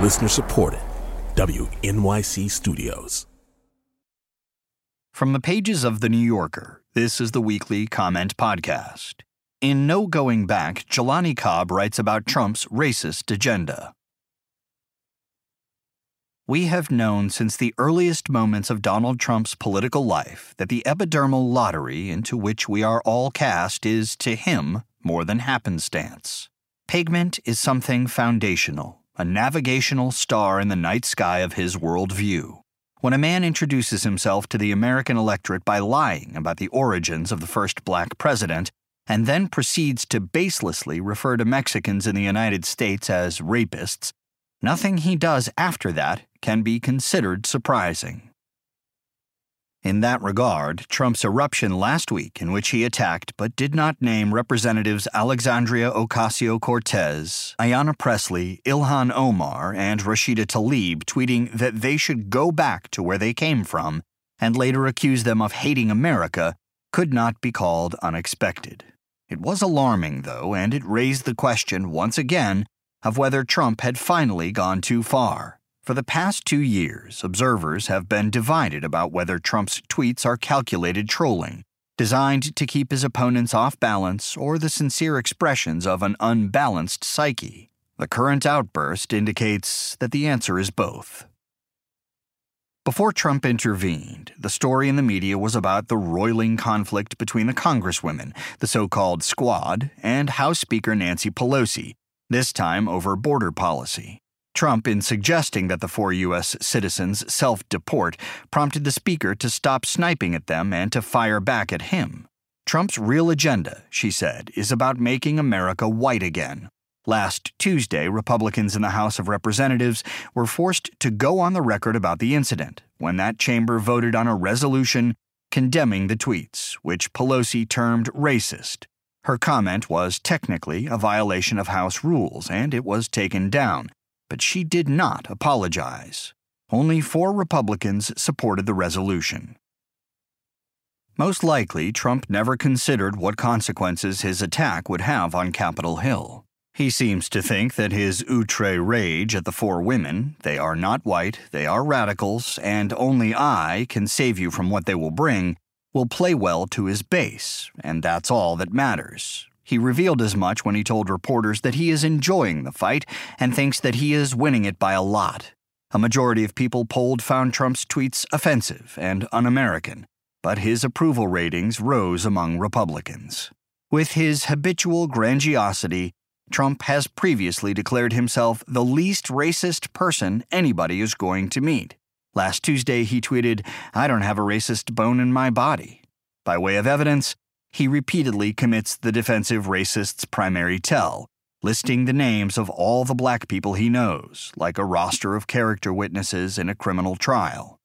Listener supported. WNYC Studios. From the pages of The New Yorker, this is the weekly comment podcast. In No Going Back, Jelani Cobb writes about Trump's racist agenda. We have known since the earliest moments of Donald Trump's political life that the epidermal lottery into which we are all cast is, to him, more than happenstance. Pigment is something foundational a navigational star in the night sky of his worldview. When a man introduces himself to the American electorate by lying about the origins of the first black president, and then proceeds to baselessly refer to Mexicans in the United States as rapists, nothing he does after that can be considered surprising. In that regard, Trump's eruption last week, in which he attacked but did not name Representatives Alexandria Ocasio Cortez, Ayanna Pressley, Ilhan Omar, and Rashida Tlaib, tweeting that they should go back to where they came from, and later accuse them of hating America, could not be called unexpected. It was alarming, though, and it raised the question once again of whether Trump had finally gone too far. For the past two years, observers have been divided about whether Trump's tweets are calculated trolling, designed to keep his opponents off balance, or the sincere expressions of an unbalanced psyche. The current outburst indicates that the answer is both. Before Trump intervened, the story in the media was about the roiling conflict between the Congresswomen, the so called Squad, and House Speaker Nancy Pelosi, this time over border policy. Trump, in suggesting that the four U.S. citizens self deport, prompted the Speaker to stop sniping at them and to fire back at him. Trump's real agenda, she said, is about making America white again. Last Tuesday, Republicans in the House of Representatives were forced to go on the record about the incident when that chamber voted on a resolution condemning the tweets, which Pelosi termed racist. Her comment was technically a violation of House rules, and it was taken down but she did not apologize. Only four Republicans supported the resolution. Most likely, Trump never considered what consequences his attack would have on Capitol Hill. He seems to think that his outre rage at the four women, they are not white, they are radicals, and only I can save you from what they will bring, will play well to his base, and that's all that matters. He revealed as much when he told reporters that he is enjoying the fight and thinks that he is winning it by a lot. A majority of people polled found Trump's tweets offensive and un American, but his approval ratings rose among Republicans. With his habitual grandiosity, Trump has previously declared himself the least racist person anybody is going to meet. Last Tuesday, he tweeted, I don't have a racist bone in my body. By way of evidence, he repeatedly commits the defensive racist's primary tell, listing the names of all the black people he knows, like a roster of character witnesses in a criminal trial.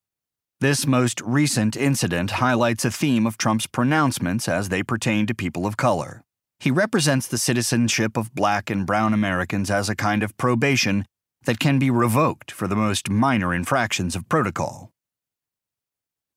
This most recent incident highlights a theme of Trump's pronouncements as they pertain to people of color. He represents the citizenship of black and brown Americans as a kind of probation that can be revoked for the most minor infractions of protocol.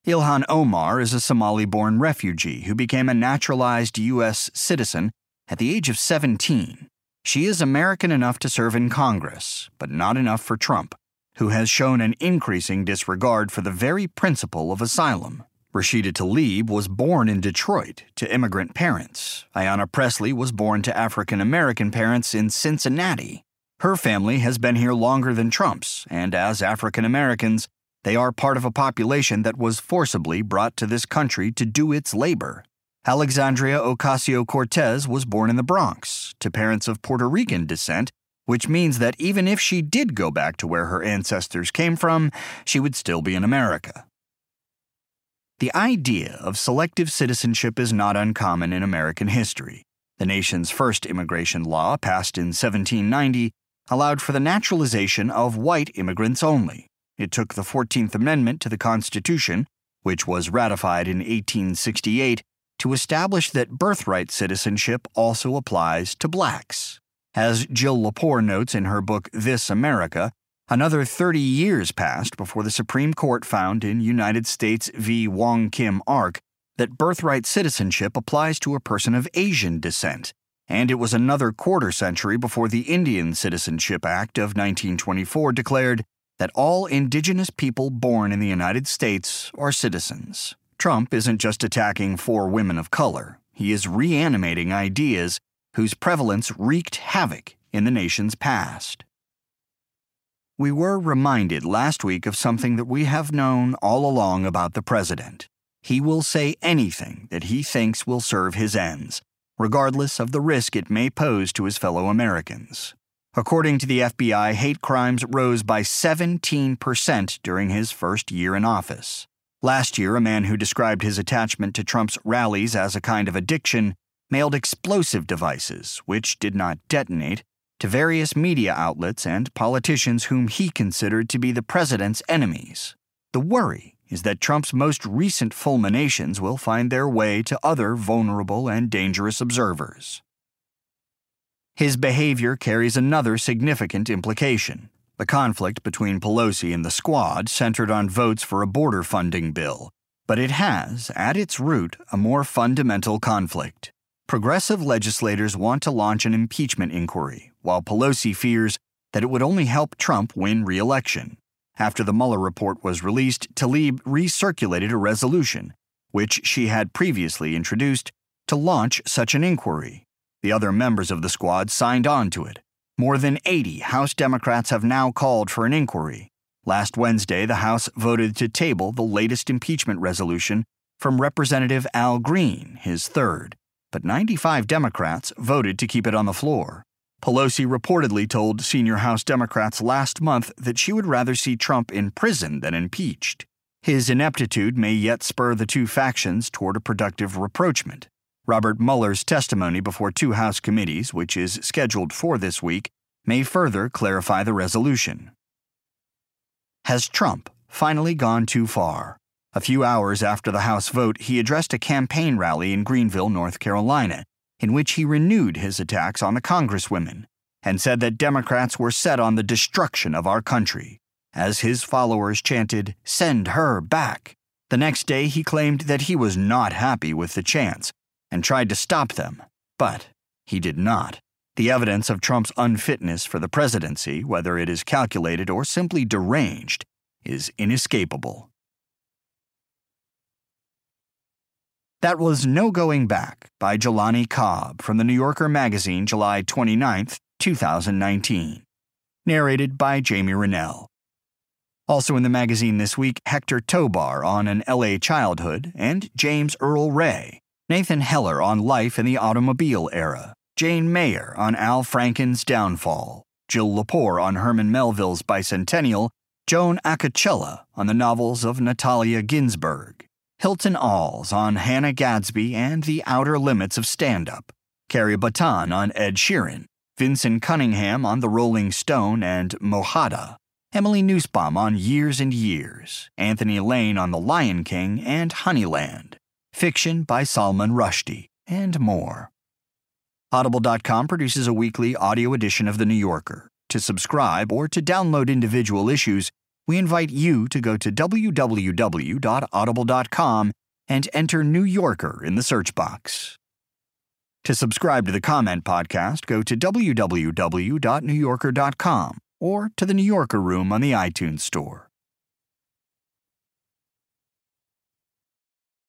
Ilhan Omar is a Somali born refugee who became a naturalized U.S. citizen at the age of 17. She is American enough to serve in Congress, but not enough for Trump, who has shown an increasing disregard for the very principle of asylum. Rashida Tlaib was born in Detroit to immigrant parents. Ayanna Pressley was born to African American parents in Cincinnati. Her family has been here longer than Trump's, and as African Americans, they are part of a population that was forcibly brought to this country to do its labor. Alexandria Ocasio Cortez was born in the Bronx to parents of Puerto Rican descent, which means that even if she did go back to where her ancestors came from, she would still be in America. The idea of selective citizenship is not uncommon in American history. The nation's first immigration law, passed in 1790, allowed for the naturalization of white immigrants only. It took the 14th Amendment to the Constitution, which was ratified in 1868, to establish that birthright citizenship also applies to blacks. As Jill Lepore notes in her book This America, another 30 years passed before the Supreme Court found in United States v. Wong Kim Ark that birthright citizenship applies to a person of Asian descent, and it was another quarter century before the Indian Citizenship Act of 1924 declared that all indigenous people born in the United States are citizens. Trump isn't just attacking four women of color, he is reanimating ideas whose prevalence wreaked havoc in the nation's past. We were reminded last week of something that we have known all along about the president. He will say anything that he thinks will serve his ends, regardless of the risk it may pose to his fellow Americans. According to the FBI, hate crimes rose by 17% during his first year in office. Last year, a man who described his attachment to Trump's rallies as a kind of addiction mailed explosive devices, which did not detonate, to various media outlets and politicians whom he considered to be the president's enemies. The worry is that Trump's most recent fulminations will find their way to other vulnerable and dangerous observers. His behavior carries another significant implication. The conflict between Pelosi and the squad centered on votes for a border funding bill, but it has, at its root, a more fundamental conflict. Progressive legislators want to launch an impeachment inquiry, while Pelosi fears that it would only help Trump win re election. After the Mueller report was released, Tlaib recirculated a resolution, which she had previously introduced, to launch such an inquiry. The other members of the squad signed on to it. More than 80 House Democrats have now called for an inquiry. Last Wednesday, the House voted to table the latest impeachment resolution from Representative Al Green, his third, but 95 Democrats voted to keep it on the floor. Pelosi reportedly told senior House Democrats last month that she would rather see Trump in prison than impeached. His ineptitude may yet spur the two factions toward a productive rapprochement. Robert Mueller's testimony before two House committees, which is scheduled for this week, may further clarify the resolution. Has Trump finally gone too far? A few hours after the House vote, he addressed a campaign rally in Greenville, North Carolina, in which he renewed his attacks on the Congresswomen and said that Democrats were set on the destruction of our country, as his followers chanted, Send her back. The next day, he claimed that he was not happy with the chants and tried to stop them, but he did not. The evidence of Trump's unfitness for the presidency, whether it is calculated or simply deranged, is inescapable. That was No Going Back by Jelani Cobb from the New Yorker magazine, July 29, 2019. Narrated by Jamie Rennell. Also in the magazine this week, Hector Tobar on an LA childhood and James Earl Ray Nathan Heller on life in the automobile era, Jane Mayer on Al Franken's downfall, Jill Lepore on Herman Melville's bicentennial, Joan Acocella on the novels of Natalia Ginzburg, Hilton Als on Hannah Gadsby and the outer limits of stand up, Carrie Battan on Ed Sheeran, Vinson Cunningham on The Rolling Stone and Mojada, Emily Nussbaum on Years and Years, Anthony Lane on The Lion King and Honeyland, fiction by Salman Rushdie, and more. Audible.com produces a weekly audio edition of The New Yorker. To subscribe or to download individual issues, we invite you to go to www.audible.com and enter New Yorker in the search box. To subscribe to the Comment Podcast, go to www.newyorker.com or to the New Yorker Room on the iTunes Store.